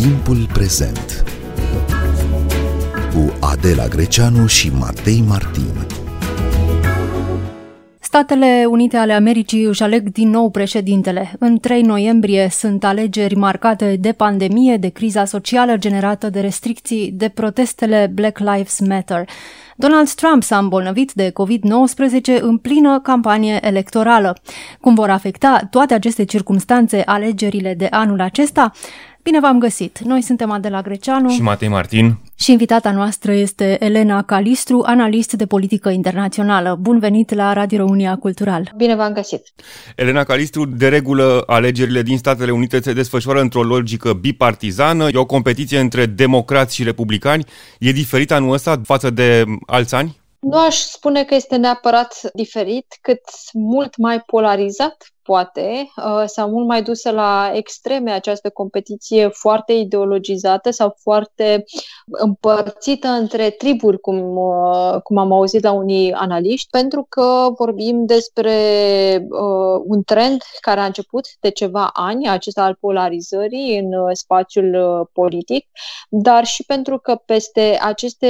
Timpul prezent cu Adela Greceanu și Matei Martin. Statele Unite ale Americii își aleg din nou președintele. În 3 noiembrie sunt alegeri marcate de pandemie, de criza socială generată de restricții, de protestele Black Lives Matter. Donald Trump s-a îmbolnăvit de COVID-19 în plină campanie electorală. Cum vor afecta toate aceste circumstanțe alegerile de anul acesta? Bine v-am găsit! Noi suntem Adela Greceanu și Matei Martin și invitata noastră este Elena Calistru, analist de politică internațională. Bun venit la Radio România Cultural! Bine v-am găsit! Elena Calistru, de regulă, alegerile din Statele Unite se desfășoară într-o logică bipartizană, e o competiție între democrați și republicani. E diferit anul ăsta față de alți ani? Nu aș spune că este neapărat diferit, cât mult mai polarizat poate, uh, sau mult mai dusă la extreme această competiție foarte ideologizată sau foarte împărțită între triburi, cum, uh, cum am auzit la unii analiști, pentru că vorbim despre uh, un trend care a început de ceva ani, acesta al polarizării în uh, spațiul uh, politic, dar și pentru că peste aceste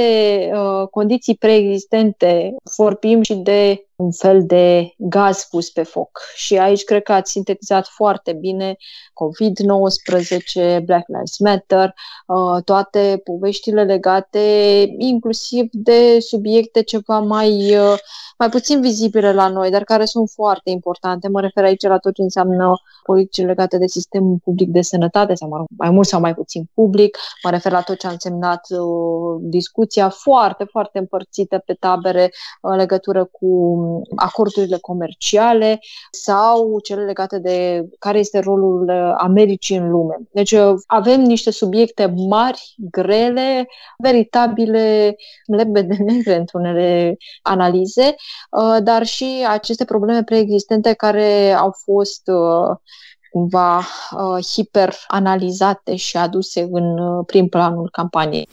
uh, condiții preexistente vorbim și de un fel de gaz pus pe foc. Și aici cred că ați sintetizat foarte bine COVID-19, Black Lives Matter, uh, toate poveștile legate inclusiv de subiecte ceva mai, uh, mai puțin vizibile la noi, dar care sunt foarte importante. Mă refer aici la tot ce înseamnă politici legate de sistemul public de sănătate, sau mai mult sau mai puțin public. Mă refer la tot ce a însemnat uh, discuția foarte, foarte împărțită pe tabere în legătură cu acordurile comerciale sau cele legate de care este rolul Americii în lume. Deci uh, avem niște subiecte mari, grele, veritabile lebede negre într-unele analize, uh, dar și aceste probleme preexistente care au fost uh, cumva hiperanalizate și aduse în prim planul campaniei.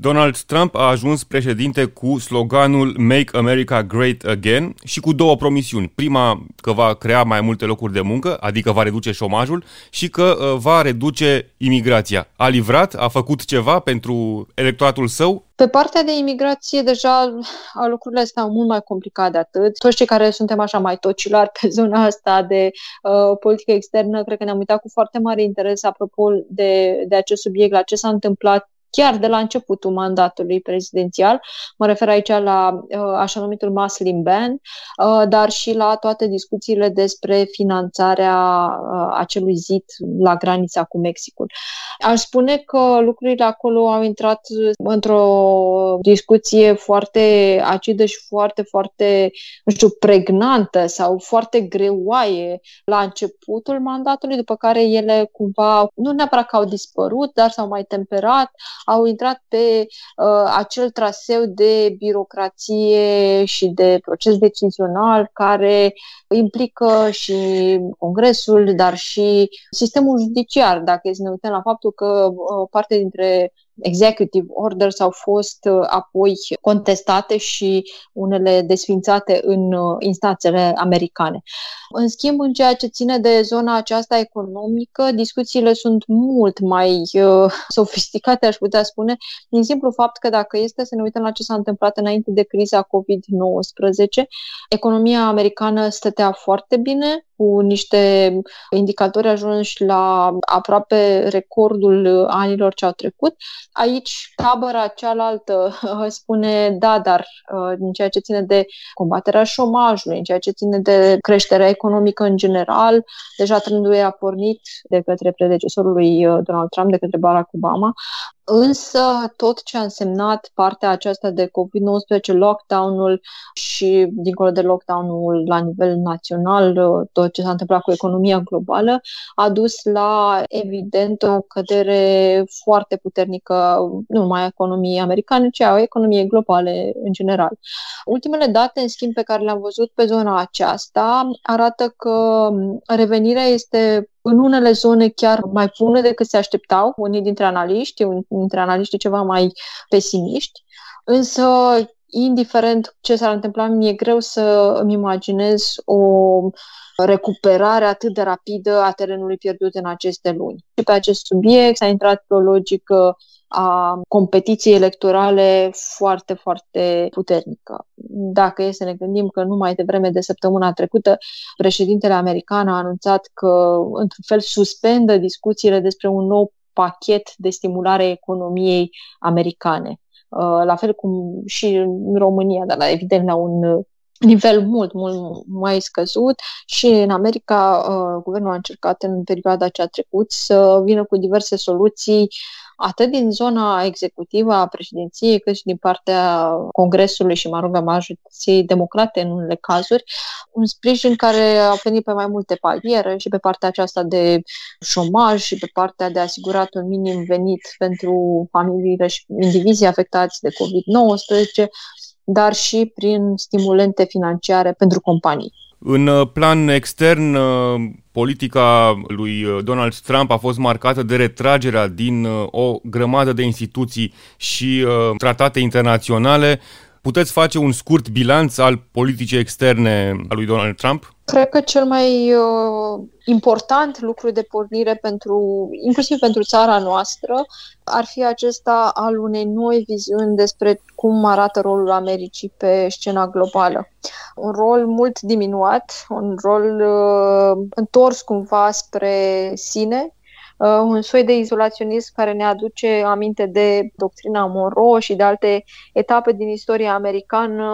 Donald Trump a ajuns președinte cu sloganul Make America Great Again și cu două promisiuni. Prima, că va crea mai multe locuri de muncă, adică va reduce șomajul și că uh, va reduce imigrația. A livrat, a făcut ceva pentru electoratul său? Pe partea de imigrație, deja lucrurile stau mult mai complicate de atât. Toți cei care suntem așa mai tocilari pe zona asta de uh, politică externă, cred că ne-am uitat cu foarte mare interes apropo de, de acest subiect, la ce s-a întâmplat chiar de la începutul mandatului prezidențial. Mă refer aici la uh, așa numitul Muslim Ban, uh, dar și la toate discuțiile despre finanțarea uh, acelui zid la granița cu Mexicul. Aș spune că lucrurile acolo au intrat într-o discuție foarte acidă și foarte, foarte, nu știu, pregnantă sau foarte greoaie la începutul mandatului, după care ele cumva, nu neapărat că au dispărut, dar s-au mai temperat, au intrat pe uh, acel traseu de birocrație și de proces decizional care implică și Congresul, dar și sistemul judiciar, dacă să ne uităm la faptul că uh, parte dintre executive orders au fost uh, apoi contestate și unele desfințate în uh, instanțele americane. În schimb, în ceea ce ține de zona aceasta economică, discuțiile sunt mult mai uh, sofisticate, aș putea spune, din simplu fapt că dacă este să ne uităm la ce s-a întâmplat înainte de criza COVID-19, economia americană stătea foarte bine, cu niște indicatori ajunși la aproape recordul anilor ce au trecut. Aici, tabăra cealaltă spune da, dar uh, în ceea ce ține de combaterea șomajului, în ceea ce ține de creșterea economică în general, deja trendul a pornit de către predecesorul lui uh, Donald Trump, de către Barack Obama, Însă, tot ce a însemnat partea aceasta de COVID-19, lockdown-ul și, dincolo de lockdown-ul la nivel național, tot ce s-a întâmplat cu economia globală, a dus la, evident, o cădere foarte puternică, nu numai a economiei americane, ci a economiei globale în general. Ultimele date, în schimb, pe care le-am văzut pe zona aceasta, arată că revenirea este în unele zone chiar mai bună decât se așteptau unii dintre analiști, unii dintre analiști ceva mai pesimiști, însă indiferent ce s-ar întâmpla, mi-e greu să îmi imaginez o recuperare atât de rapidă a terenului pierdut în aceste luni. Și pe acest subiect s-a intrat pe o logică a competiției electorale foarte, foarte puternică. Dacă e să ne gândim că numai de vreme de săptămâna trecută președintele american a anunțat că, într-un fel, suspendă discuțiile despre un nou pachet de stimulare a economiei americane. Uh, la fel cum și în România, dar la, evident la un nivel mult, mult mai scăzut și în America uh, guvernul a încercat în perioada cea trecut să vină cu diverse soluții atât din zona executivă a președinției, cât și din partea Congresului și, mă rog, a majorității democrate în unele cazuri, un sprijin care a venit pe mai multe paliere și pe partea aceasta de șomaj și pe partea de asigurat un minim venit pentru familiile și indivizii afectați de COVID-19, dar și prin stimulente financiare pentru companii. În uh, plan extern, uh, politica lui uh, Donald Trump a fost marcată de retragerea din o grămadă de instituții și tratate internaționale. Puteți face un scurt bilanț al politicii externe a lui Donald Trump? Cred că cel mai uh, important lucru de pornire pentru, inclusiv pentru țara noastră, ar fi acesta al unei noi viziuni despre cum arată rolul Americii pe scena globală. Un rol mult diminuat, un rol uh, întors cumva spre sine, Uh, un soi de izolaționism care ne aduce aminte de doctrina Monroe și de alte etape din istoria americană,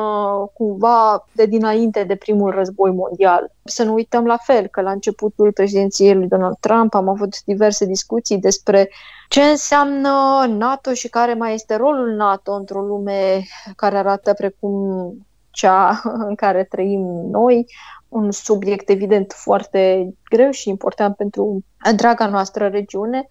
cumva de dinainte de primul război mondial. Să nu uităm la fel că la începutul președinției lui Donald Trump am avut diverse discuții despre ce înseamnă NATO și care mai este rolul NATO într-o lume care arată precum cea în care trăim noi, un subiect evident foarte greu și important pentru draga noastră regiune.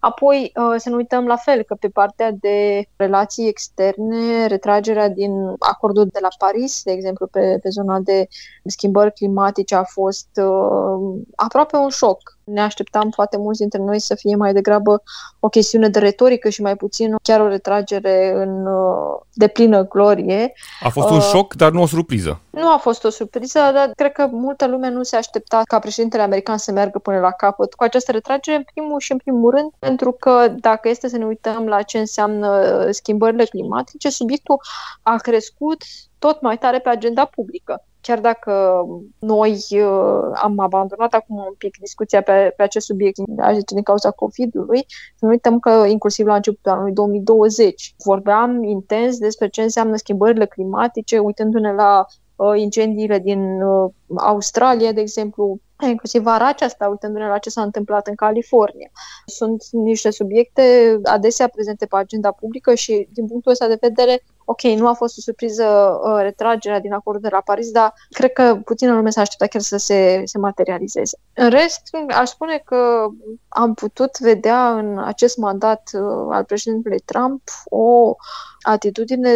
Apoi uh, să nu uităm la fel că pe partea de relații externe, retragerea din acordul de la Paris, de exemplu, pe, pe zona de schimbări climatice a fost uh, aproape un șoc ne așteptam foarte mulți dintre noi să fie mai degrabă o chestiune de retorică și mai puțin chiar o retragere în uh, deplină glorie. A fost un uh, șoc, dar nu o surpriză. Nu a fost o surpriză, dar cred că multă lume nu se aștepta ca președintele american să meargă până la capăt cu această retragere, în primul și în primul rând, pentru că dacă este să ne uităm la ce înseamnă schimbările climatice, subiectul a crescut tot mai tare pe agenda publică. Chiar dacă noi uh, am abandonat acum un pic discuția pe, pe acest subiect, aș zice, din cauza COVID-ului, să nu uităm că inclusiv la începutul anului 2020 vorbeam intens despre ce înseamnă schimbările climatice, uitându-ne la uh, incendiile din uh, Australia, de exemplu, inclusiv vara aceasta, uitându-ne la ce s-a întâmplat în California. Sunt niște subiecte adesea prezente pe agenda publică și, din punctul ăsta de vedere, ok, nu a fost o surpriză uh, retragerea din acordul de la Paris, dar cred că puțină lume s-a așteptat chiar să se, se materializeze. În rest, aș spune că am putut vedea în acest mandat uh, al președintelui Trump o atitudine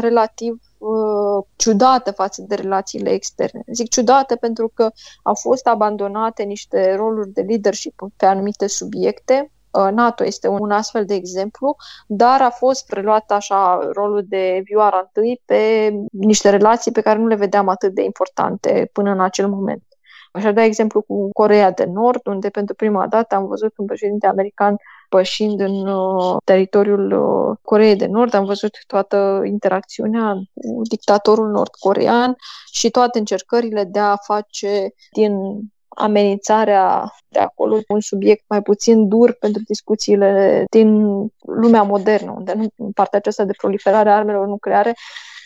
relativ uh, ciudată față de relațiile externe. Zic ciudată pentru că au fost abandonate niște roluri de leadership pe anumite subiecte. Uh, NATO este un astfel de exemplu, dar a fost preluat așa rolul de vioara întâi pe niște relații pe care nu le vedeam atât de importante până în acel moment. Aș da exemplu cu Corea de Nord, unde pentru prima dată am văzut un președinte american pășind în uh, teritoriul uh, Coreei de Nord, am văzut toată interacțiunea cu dictatorul nord-corean și toate încercările de a face din amenințarea de acolo un subiect mai puțin dur pentru discuțiile din lumea modernă, unde nu partea aceasta de proliferare a armelor nucleare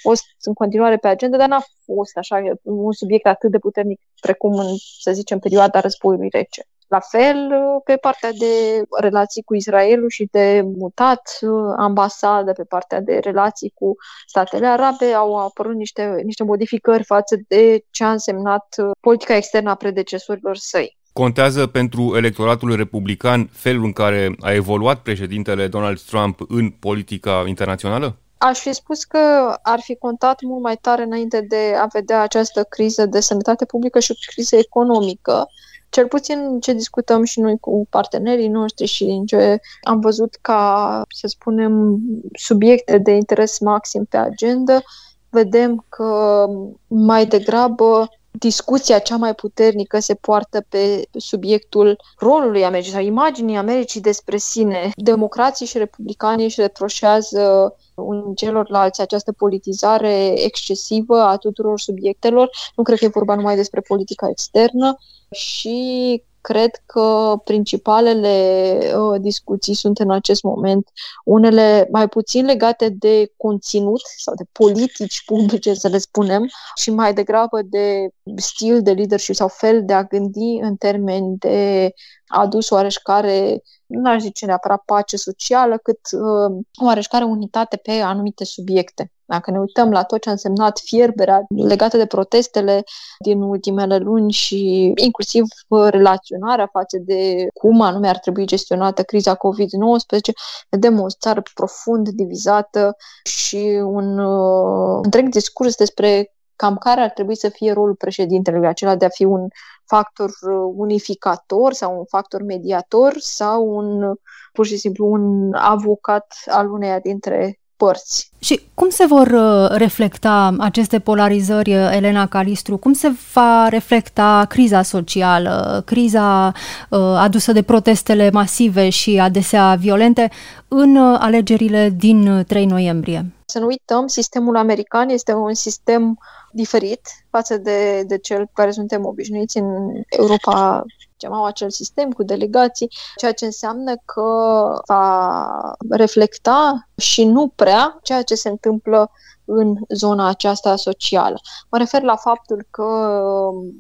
fost în continuare pe agenda, dar n-a fost așa un subiect atât de puternic precum în, să zicem, perioada războiului rece. La fel, pe partea de relații cu Israelul și de mutat ambasadă, pe partea de relații cu statele arabe, au apărut niște, niște modificări față de ce a însemnat politica externă a predecesorilor săi. Contează pentru electoratul republican felul în care a evoluat președintele Donald Trump în politica internațională? Aș fi spus că ar fi contat mult mai tare înainte de a vedea această criză de sănătate publică și o criză economică. Cel puțin ce discutăm și noi cu partenerii noștri și în ce am văzut ca, să spunem, subiecte de interes maxim pe agenda, vedem că mai degrabă discuția cea mai puternică se poartă pe subiectul rolului Americii sau imaginii Americii despre sine. Democrații și republicanii își reproșează un celorlalți această politizare excesivă a tuturor subiectelor. Nu cred că e vorba numai despre politica externă și cred că principalele uh, discuții sunt în acest moment unele mai puțin legate de conținut sau de politici publice, să le spunem, și mai degrabă de stil de leadership sau fel de a gândi în termeni de adus oareșcare, nu aș zice neapărat pace socială, cât uh, oareșcare unitate pe anumite subiecte. Dacă ne uităm la tot ce a însemnat fierberea legată de protestele din ultimele luni și inclusiv relaționarea față de cum anume ar trebui gestionată criza COVID-19, vedem o țară profund divizată și un uh, întreg discurs despre cam care ar trebui să fie rolul președintelui, acela de a fi un factor uh, unificator sau un factor mediator sau un pur și simplu un avocat al uneia dintre părți. Și cum se vor uh, reflecta aceste polarizări, uh, Elena Calistru? Cum se va reflecta criza socială, criza uh, adusă de protestele masive și adesea violente în alegerile din 3 noiembrie? Să nu uităm, sistemul american este un sistem diferit față de, de cel cu care suntem obișnuiți în Europa au acel sistem cu delegații, ceea ce înseamnă că va reflecta și nu prea ceea ce se întâmplă în zona aceasta socială. Mă refer la faptul că,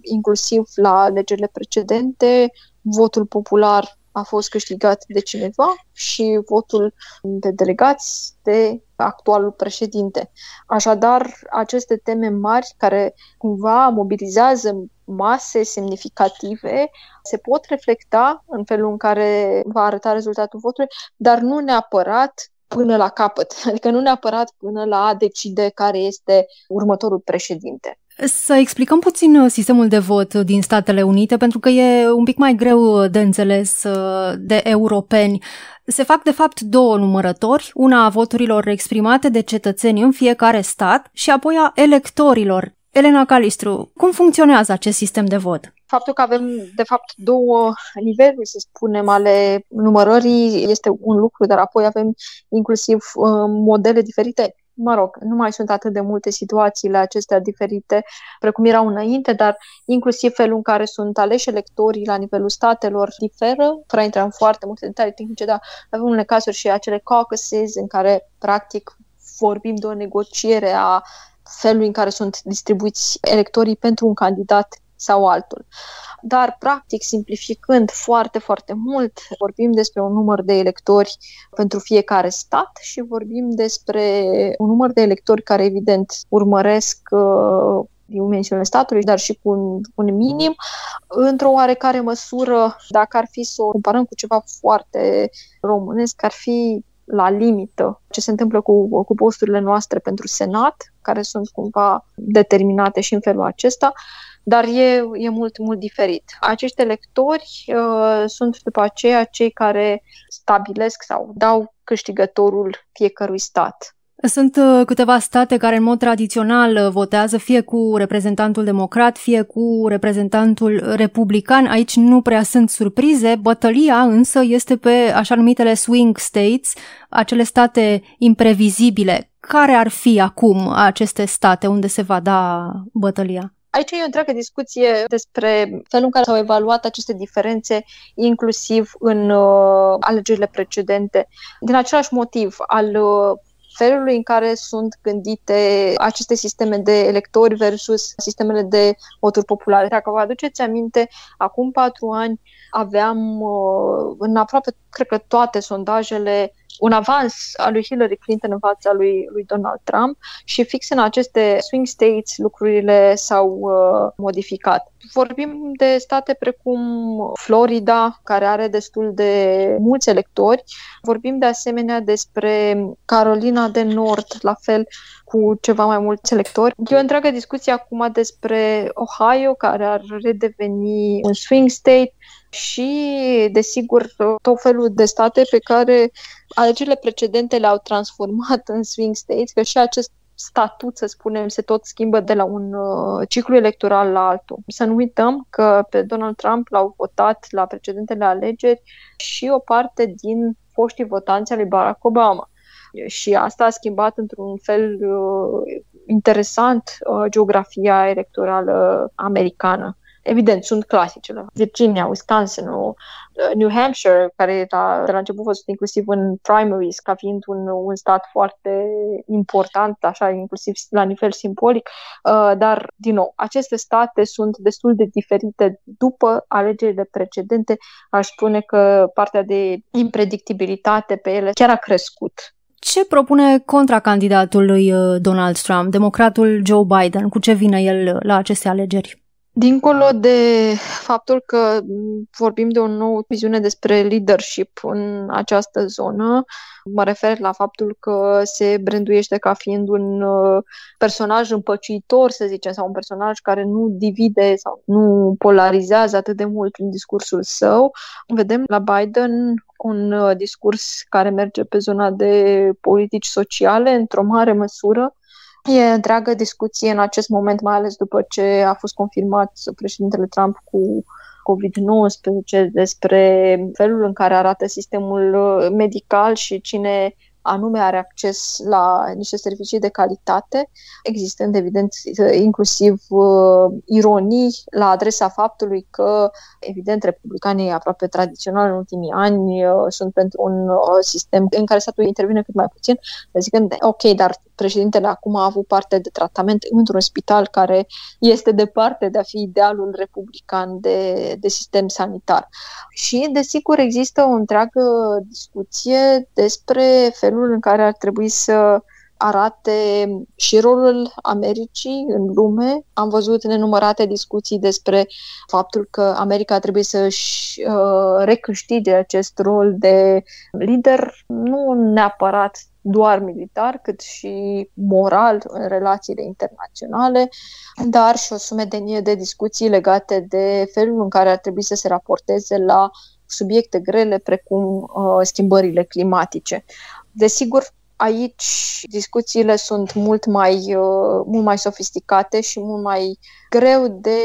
inclusiv la alegerile precedente, votul popular a fost câștigat de cineva și votul de delegați de actualul președinte. Așadar, aceste teme mari care cumva mobilizează mase semnificative se pot reflecta în felul în care va arăta rezultatul votului, dar nu neapărat până la capăt, adică nu neapărat până la a decide care este următorul președinte. Să explicăm puțin uh, sistemul de vot din Statele Unite, pentru că e un pic mai greu de înțeles uh, de europeni. Se fac, de fapt, două numărători, una a voturilor exprimate de cetățeni în fiecare stat și apoi a electorilor. Elena Calistru, cum funcționează acest sistem de vot? Faptul că avem, de fapt, două niveluri, să spunem, ale numărării este un lucru, dar apoi avem inclusiv uh, modele diferite mă rog, nu mai sunt atât de multe situațiile acestea diferite precum erau înainte, dar inclusiv felul în care sunt aleși electorii la nivelul statelor diferă, fără a intra în foarte multe detalii tehnice, dar avem unele cazuri și acele caucuses în care, practic, vorbim de o negociere a felului în care sunt distribuiți electorii pentru un candidat sau altul. Dar, practic, simplificând foarte, foarte mult, vorbim despre un număr de electori pentru fiecare stat și vorbim despre un număr de electori care, evident, urmăresc uh, dimensiunile statului, dar și cu un, un minim. Într-o oarecare măsură, dacă ar fi să o comparăm cu ceva foarte românesc, ar fi la limită ce se întâmplă cu, cu posturile noastre pentru Senat, care sunt cumva determinate și în felul acesta dar e, e mult, mult diferit. Acești electori uh, sunt după aceea cei care stabilesc sau dau câștigătorul fiecărui stat. Sunt uh, câteva state care în mod tradițional uh, votează fie cu reprezentantul democrat, fie cu reprezentantul republican. Aici nu prea sunt surprize. Bătălia însă este pe așa numitele swing states, acele state imprevizibile. Care ar fi acum aceste state unde se va da bătălia? Aici e o întreagă discuție despre felul în care s-au evaluat aceste diferențe, inclusiv în uh, alegerile precedente, din același motiv al uh, felului în care sunt gândite aceste sisteme de electori versus sistemele de voturi populare. Dacă vă aduceți aminte, acum patru ani aveam uh, în aproape, cred că toate sondajele, un avans al lui Hillary Clinton în fața lui, lui Donald Trump și fix în aceste swing states lucrurile s-au uh, modificat. Vorbim de state precum Florida, care are destul de mulți electori. Vorbim de asemenea despre Carolina de Nord, la fel cu ceva mai mulți electori. E o întreagă discuție acum despre Ohio, care ar redeveni un swing state și, desigur, tot felul de state pe care alegerile precedente le-au transformat în swing states, că și acest statut, să spunem, se tot schimbă de la un uh, ciclu electoral la altul. Să nu uităm că pe Donald Trump l-au votat la precedentele alegeri și o parte din foștii votanți al lui Barack Obama. Și asta a schimbat într-un fel uh, interesant uh, geografia electorală americană. Evident, sunt clasicele. Virginia, Wisconsin, uh, New Hampshire, care era de la început fost inclusiv în primaries, ca fiind un, un stat foarte important, așa, inclusiv la nivel simbolic. Uh, dar, din nou, aceste state sunt destul de diferite după alegerile precedente. Aș spune că partea de impredictibilitate pe ele chiar a crescut. Ce propune contracandidatul lui uh, Donald Trump, democratul Joe Biden? Cu ce vine el la aceste alegeri? Dincolo de faptul că vorbim de o nouă viziune despre leadership în această zonă, mă refer la faptul că se branduiește ca fiind un uh, personaj împăcitor, să zicem, sau un personaj care nu divide sau nu polarizează atât de mult prin discursul său. Vedem la Biden un uh, discurs care merge pe zona de politici sociale, într-o mare măsură, E întreagă discuție în acest moment, mai ales după ce a fost confirmat președintele Trump cu COVID-19 despre felul în care arată sistemul uh, medical și cine anume are acces la niște servicii de calitate, existând, evident, inclusiv uh, ironii la adresa faptului că, evident, republicanii aproape tradițional în ultimii ani uh, sunt pentru un uh, sistem în care statul intervine cât mai puțin, zicând, ok, dar președintele acum a avut parte de tratament într-un spital care este departe de a fi idealul republican de, de sistem sanitar. Și, desigur, există o întreagă discuție despre felul în care ar trebui să arate și rolul Americii în lume. Am văzut nenumărate discuții despre faptul că America trebuie să-și uh, recâștige acest rol de lider, nu neapărat doar militar, cât și moral în relațiile internaționale, dar și o sumedenie de discuții legate de felul în care ar trebui să se raporteze la subiecte grele precum uh, schimbările climatice. Desigur, aici discuțiile sunt mult mai, uh, mult mai sofisticate și mult mai greu de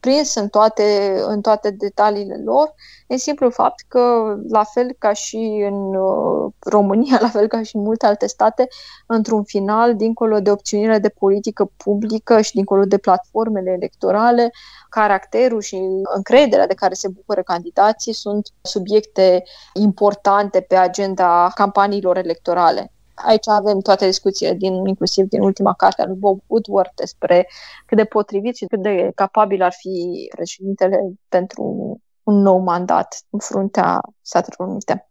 prins în toate, în toate detaliile lor. E simplu fapt că, la fel ca și în uh, România, la fel ca și în multe alte state, într-un final, dincolo de opțiunile de politică publică și dincolo de platformele electorale, caracterul și încrederea de care se bucură candidații sunt subiecte importante pe agenda campaniilor electorale aici avem toate discuțiile, din, inclusiv din ultima carte a lui Bob Woodward, despre cât de potrivit și cât de capabil ar fi președintele pentru un nou mandat în fruntea Statelor Unite.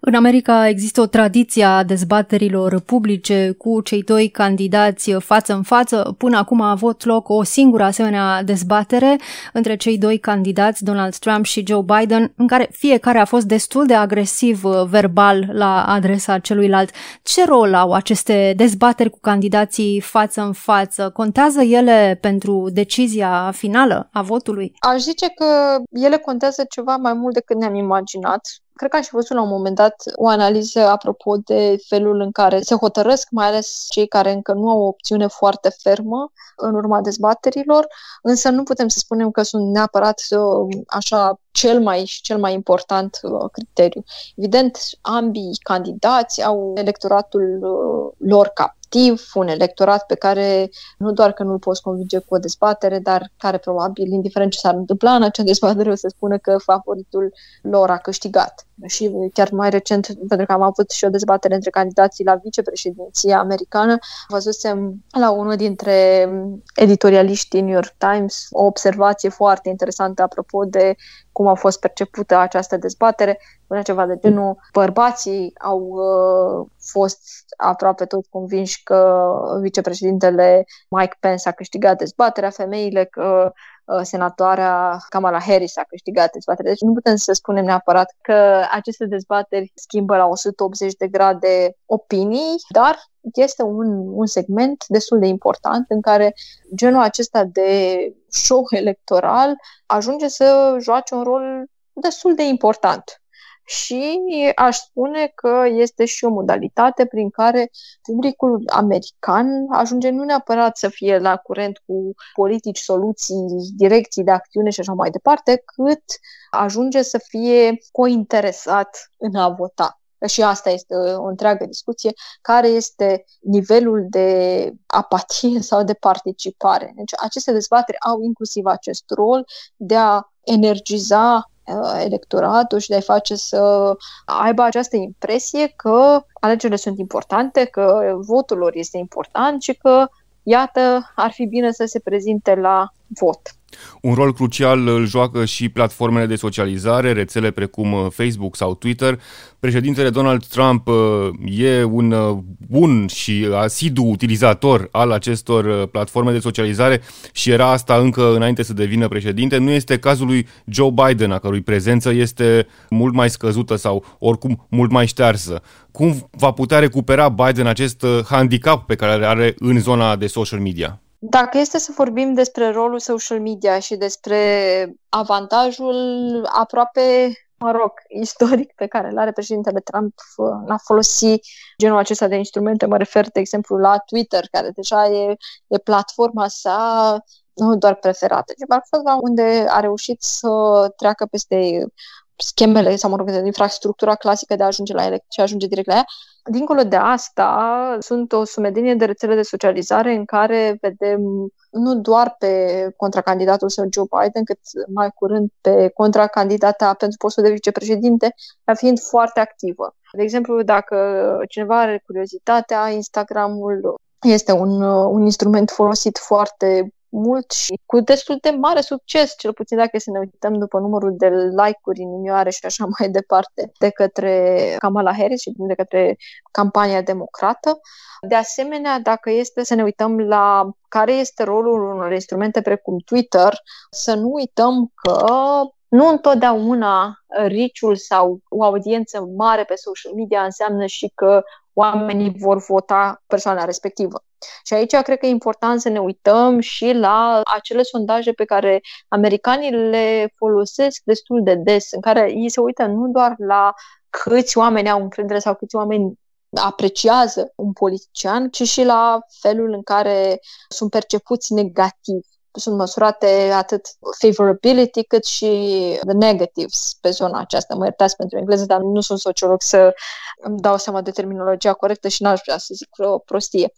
În America există o tradiție a dezbaterilor publice cu cei doi candidați față în față. Până acum a avut loc o singură asemenea dezbatere între cei doi candidați, Donald Trump și Joe Biden, în care fiecare a fost destul de agresiv uh, verbal la adresa celuilalt. Ce rol au aceste dezbateri cu candidații față în față? Contează ele pentru decizia finală a votului? Aș zice că ele contează ceva mai mult decât ne-am imaginat Cred că am și văzut la un moment dat o analiză apropo de felul în care se hotărăsc, mai ales cei care încă nu au o opțiune foarte fermă în urma dezbaterilor, însă nu putem să spunem că sunt neapărat uh, așa cel mai și cel mai important uh, criteriu. Evident, ambii candidați au electoratul uh, lor captiv, un electorat pe care nu doar că nu-l poți convinge cu o dezbatere, dar care probabil, indiferent ce s-ar întâmpla în acea dezbatere, o să spună că favoritul lor a câștigat. Și chiar mai recent, pentru că am avut și o dezbatere între candidații la vicepreședinția americană, văzusem la unul dintre editorialiștii New York Times o observație foarte interesantă apropo de cum a fost percepută această dezbatere, spunea ceva de genul, bărbații au uh, fost aproape tot convinși că vicepreședintele Mike Pence a câștigat dezbaterea, femeile că uh, senatoarea Kamala Harris a câștigat dezbaterea. Deci nu putem să spunem neapărat că aceste dezbateri schimbă la 180 de grade opinii, dar este un, un segment destul de important în care genul acesta de show electoral ajunge să joace un rol destul de important. Și aș spune că este și o modalitate prin care publicul american ajunge nu neapărat să fie la curent cu politici, soluții, direcții de acțiune și așa mai departe, cât ajunge să fie cointeresat în a vota. Și asta este o întreagă discuție, care este nivelul de apatie sau de participare. Deci aceste dezbateri au inclusiv acest rol de a energiza uh, electoratul și de a-i face să aibă această impresie că alegerile sunt importante, că votul lor este important și că, iată, ar fi bine să se prezinte la vot. Un rol crucial îl joacă și platformele de socializare, rețele precum uh, Facebook sau Twitter. Președintele Donald Trump uh, e un uh, bun și asidu utilizator al acestor platforme de socializare și era asta încă înainte să devină președinte. Nu este cazul lui Joe Biden, a cărui prezență este mult mai scăzută sau oricum mult mai ștearsă. Cum va putea recupera Biden acest handicap pe care îl are în zona de social media? Dacă este să vorbim despre rolul social media și despre avantajul aproape, mă rog, istoric pe care îl are președintele Trump în a folosi genul acesta de instrumente, mă refer, de exemplu, la Twitter, care deja e, e platforma sa nu doar preferată, ci platforma unde a reușit să treacă peste schemele sau, mă rog, infrastructura clasică de a ajunge la ele și ajunge direct la ea. Dincolo de asta, sunt o sumedenie de rețele de socializare în care vedem nu doar pe contracandidatul său Joe Biden, cât mai curând pe contracandidata pentru postul de vicepreședinte, dar fiind foarte activă. De exemplu, dacă cineva are curiozitatea, Instagramul este un, un instrument folosit foarte mult și cu destul de mare succes, cel puțin dacă să ne uităm după numărul de like-uri inimioare și așa mai departe, de către Kamala Harris și de către campania democrată. De asemenea, dacă este să ne uităm la care este rolul unor instrumente precum Twitter, să nu uităm că nu întotdeauna riciul sau o audiență mare pe social media înseamnă și că oamenii vor vota persoana respectivă. Și aici cred că e important să ne uităm și la acele sondaje pe care americanii le folosesc destul de des, în care ei se uită nu doar la câți oameni au încredere sau câți oameni apreciază un politician, ci și la felul în care sunt percepuți negativ sunt măsurate atât favorability cât și the negatives pe zona aceasta. Mă iertați pentru engleză, dar nu sunt sociolog să îmi dau seama de terminologia corectă și n-aș vrea să zic o prostie.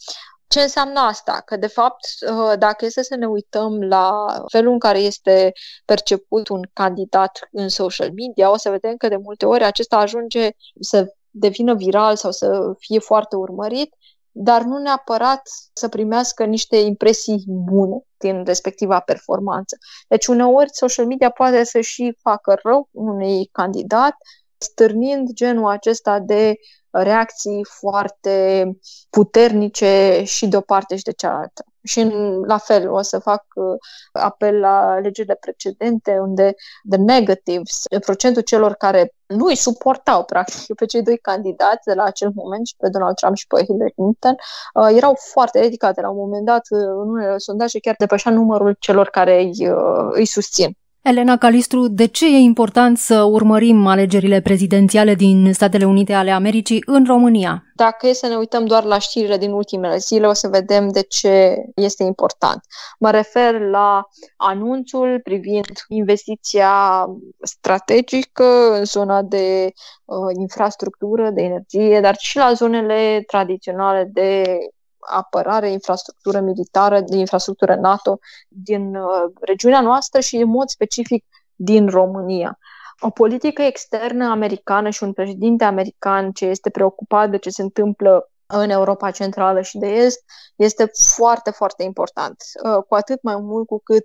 Ce înseamnă asta? Că, de fapt, uh, dacă este să ne uităm la felul în care este perceput un candidat în social media, o să vedem că de multe ori acesta ajunge să devină viral sau să fie foarte urmărit, dar nu neapărat să primească niște impresii bune din respectiva performanță. Deci uneori social media poate să și facă rău unui candidat, stârnind genul acesta de reacții foarte puternice și de o parte și de cealaltă. Și în, la fel o să fac uh, apel la legile precedente unde the negatives, procentul celor care nu îi suportau practic pe cei doi candidați de la acel moment și pe Donald Trump și pe Hillary Clinton uh, erau foarte ridicate. La un moment dat, uh, în unele sondaje chiar depășea numărul celor care îi, îi susțin. Elena Calistru, de ce e important să urmărim alegerile prezidențiale din Statele Unite ale Americii în România? Dacă e să ne uităm doar la știrile din ultimele zile, o să vedem de ce este important. Mă refer la anunțul privind investiția strategică în zona de uh, infrastructură, de energie, dar și la zonele tradiționale de apărare, infrastructură militară, de infrastructură NATO din uh, regiunea noastră și în mod specific din România. O politică externă americană și un președinte american ce este preocupat de ce se întâmplă în Europa Centrală și de Est este foarte, foarte important. Uh, cu atât mai mult cu cât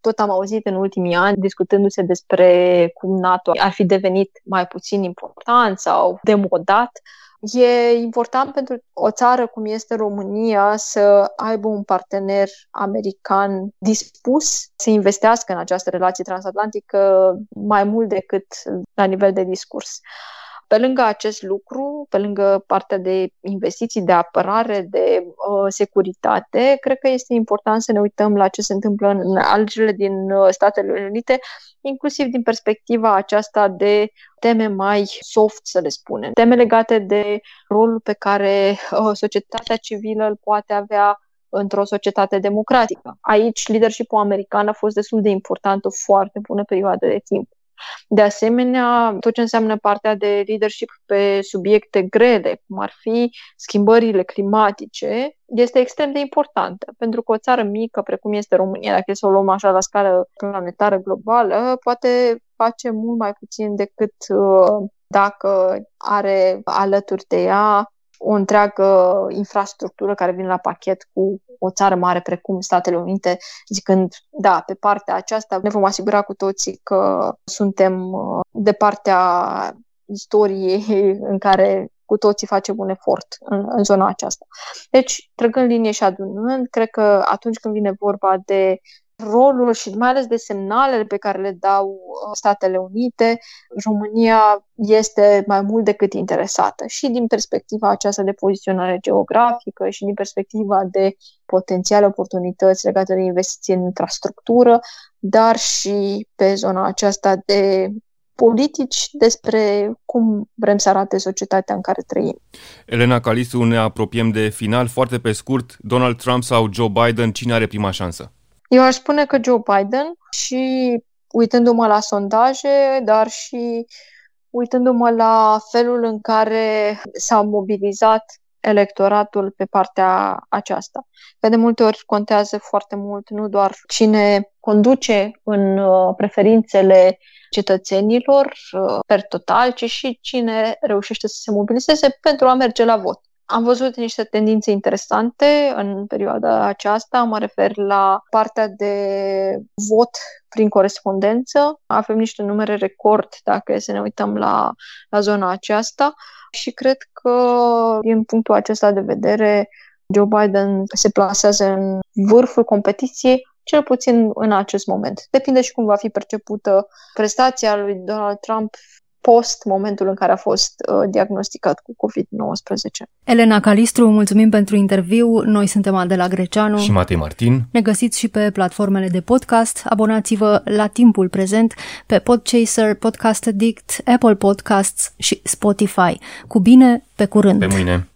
tot am auzit în ultimii ani discutându-se despre cum NATO ar fi devenit mai puțin important sau demodat. E important pentru o țară cum este România să aibă un partener american dispus să investească în această relație transatlantică mai mult decât la nivel de discurs. Pe lângă acest lucru, pe lângă partea de investiții, de apărare, de uh, securitate, cred că este important să ne uităm la ce se întâmplă în alegerile din uh, Statele Unite, inclusiv din perspectiva aceasta de teme mai soft, să le spunem, teme legate de rolul pe care uh, societatea civilă îl poate avea într-o societate democratică. Aici, leadership-ul american a fost destul de important o foarte bună perioadă de timp. De asemenea, tot ce înseamnă partea de leadership pe subiecte grele, cum ar fi schimbările climatice, este extrem de importantă, pentru că o țară mică, precum este România, dacă e să o luăm așa la scară planetară globală, poate face mult mai puțin decât uh, dacă are alături de ea o întreagă infrastructură care vine la pachet cu o țară mare precum Statele Unite, zicând, da, pe partea aceasta ne vom asigura cu toții că suntem uh, de partea istoriei în care cu toții facem un efort în, în zona aceasta. Deci, trăgând linie și adunând, cred că atunci când vine vorba de rolul și mai ales de semnalele pe care le dau uh, Statele Unite, România este mai mult decât interesată și din perspectiva aceasta de poziționare geografică și din perspectiva de potențiale oportunități legate de investiții în infrastructură, dar și pe zona aceasta de politici despre cum vrem să arate societatea în care trăim. Elena Calisu, ne apropiem de final. Foarte pe scurt, Donald Trump sau Joe Biden, cine are prima șansă? Eu aș spune că Joe Biden și uitându-mă la sondaje, dar și uitându-mă la felul în care s-a mobilizat electoratul pe partea aceasta. Că de multe ori contează foarte mult nu doar cine conduce în uh, preferințele cetățenilor uh, per total, ci și cine reușește să se mobilizeze pentru a merge la vot. Am văzut niște tendințe interesante în perioada aceasta, mă refer la partea de vot prin corespondență. Avem niște numere record dacă să ne uităm la, la zona aceasta și cred că din punctul acesta de vedere Joe Biden se plasează în vârful competiției, cel puțin în acest moment. Depinde și cum va fi percepută prestația lui Donald Trump post momentul în care a fost uh, diagnosticat cu COVID-19. Elena Calistru, mulțumim pentru interviu. Noi suntem Adela Greceanu și Matei Martin. Ne găsiți și pe platformele de podcast. Abonați-vă la timpul prezent pe Podchaser, Podcast Addict, Apple Podcasts și Spotify. Cu bine, pe curând! Pe mâine!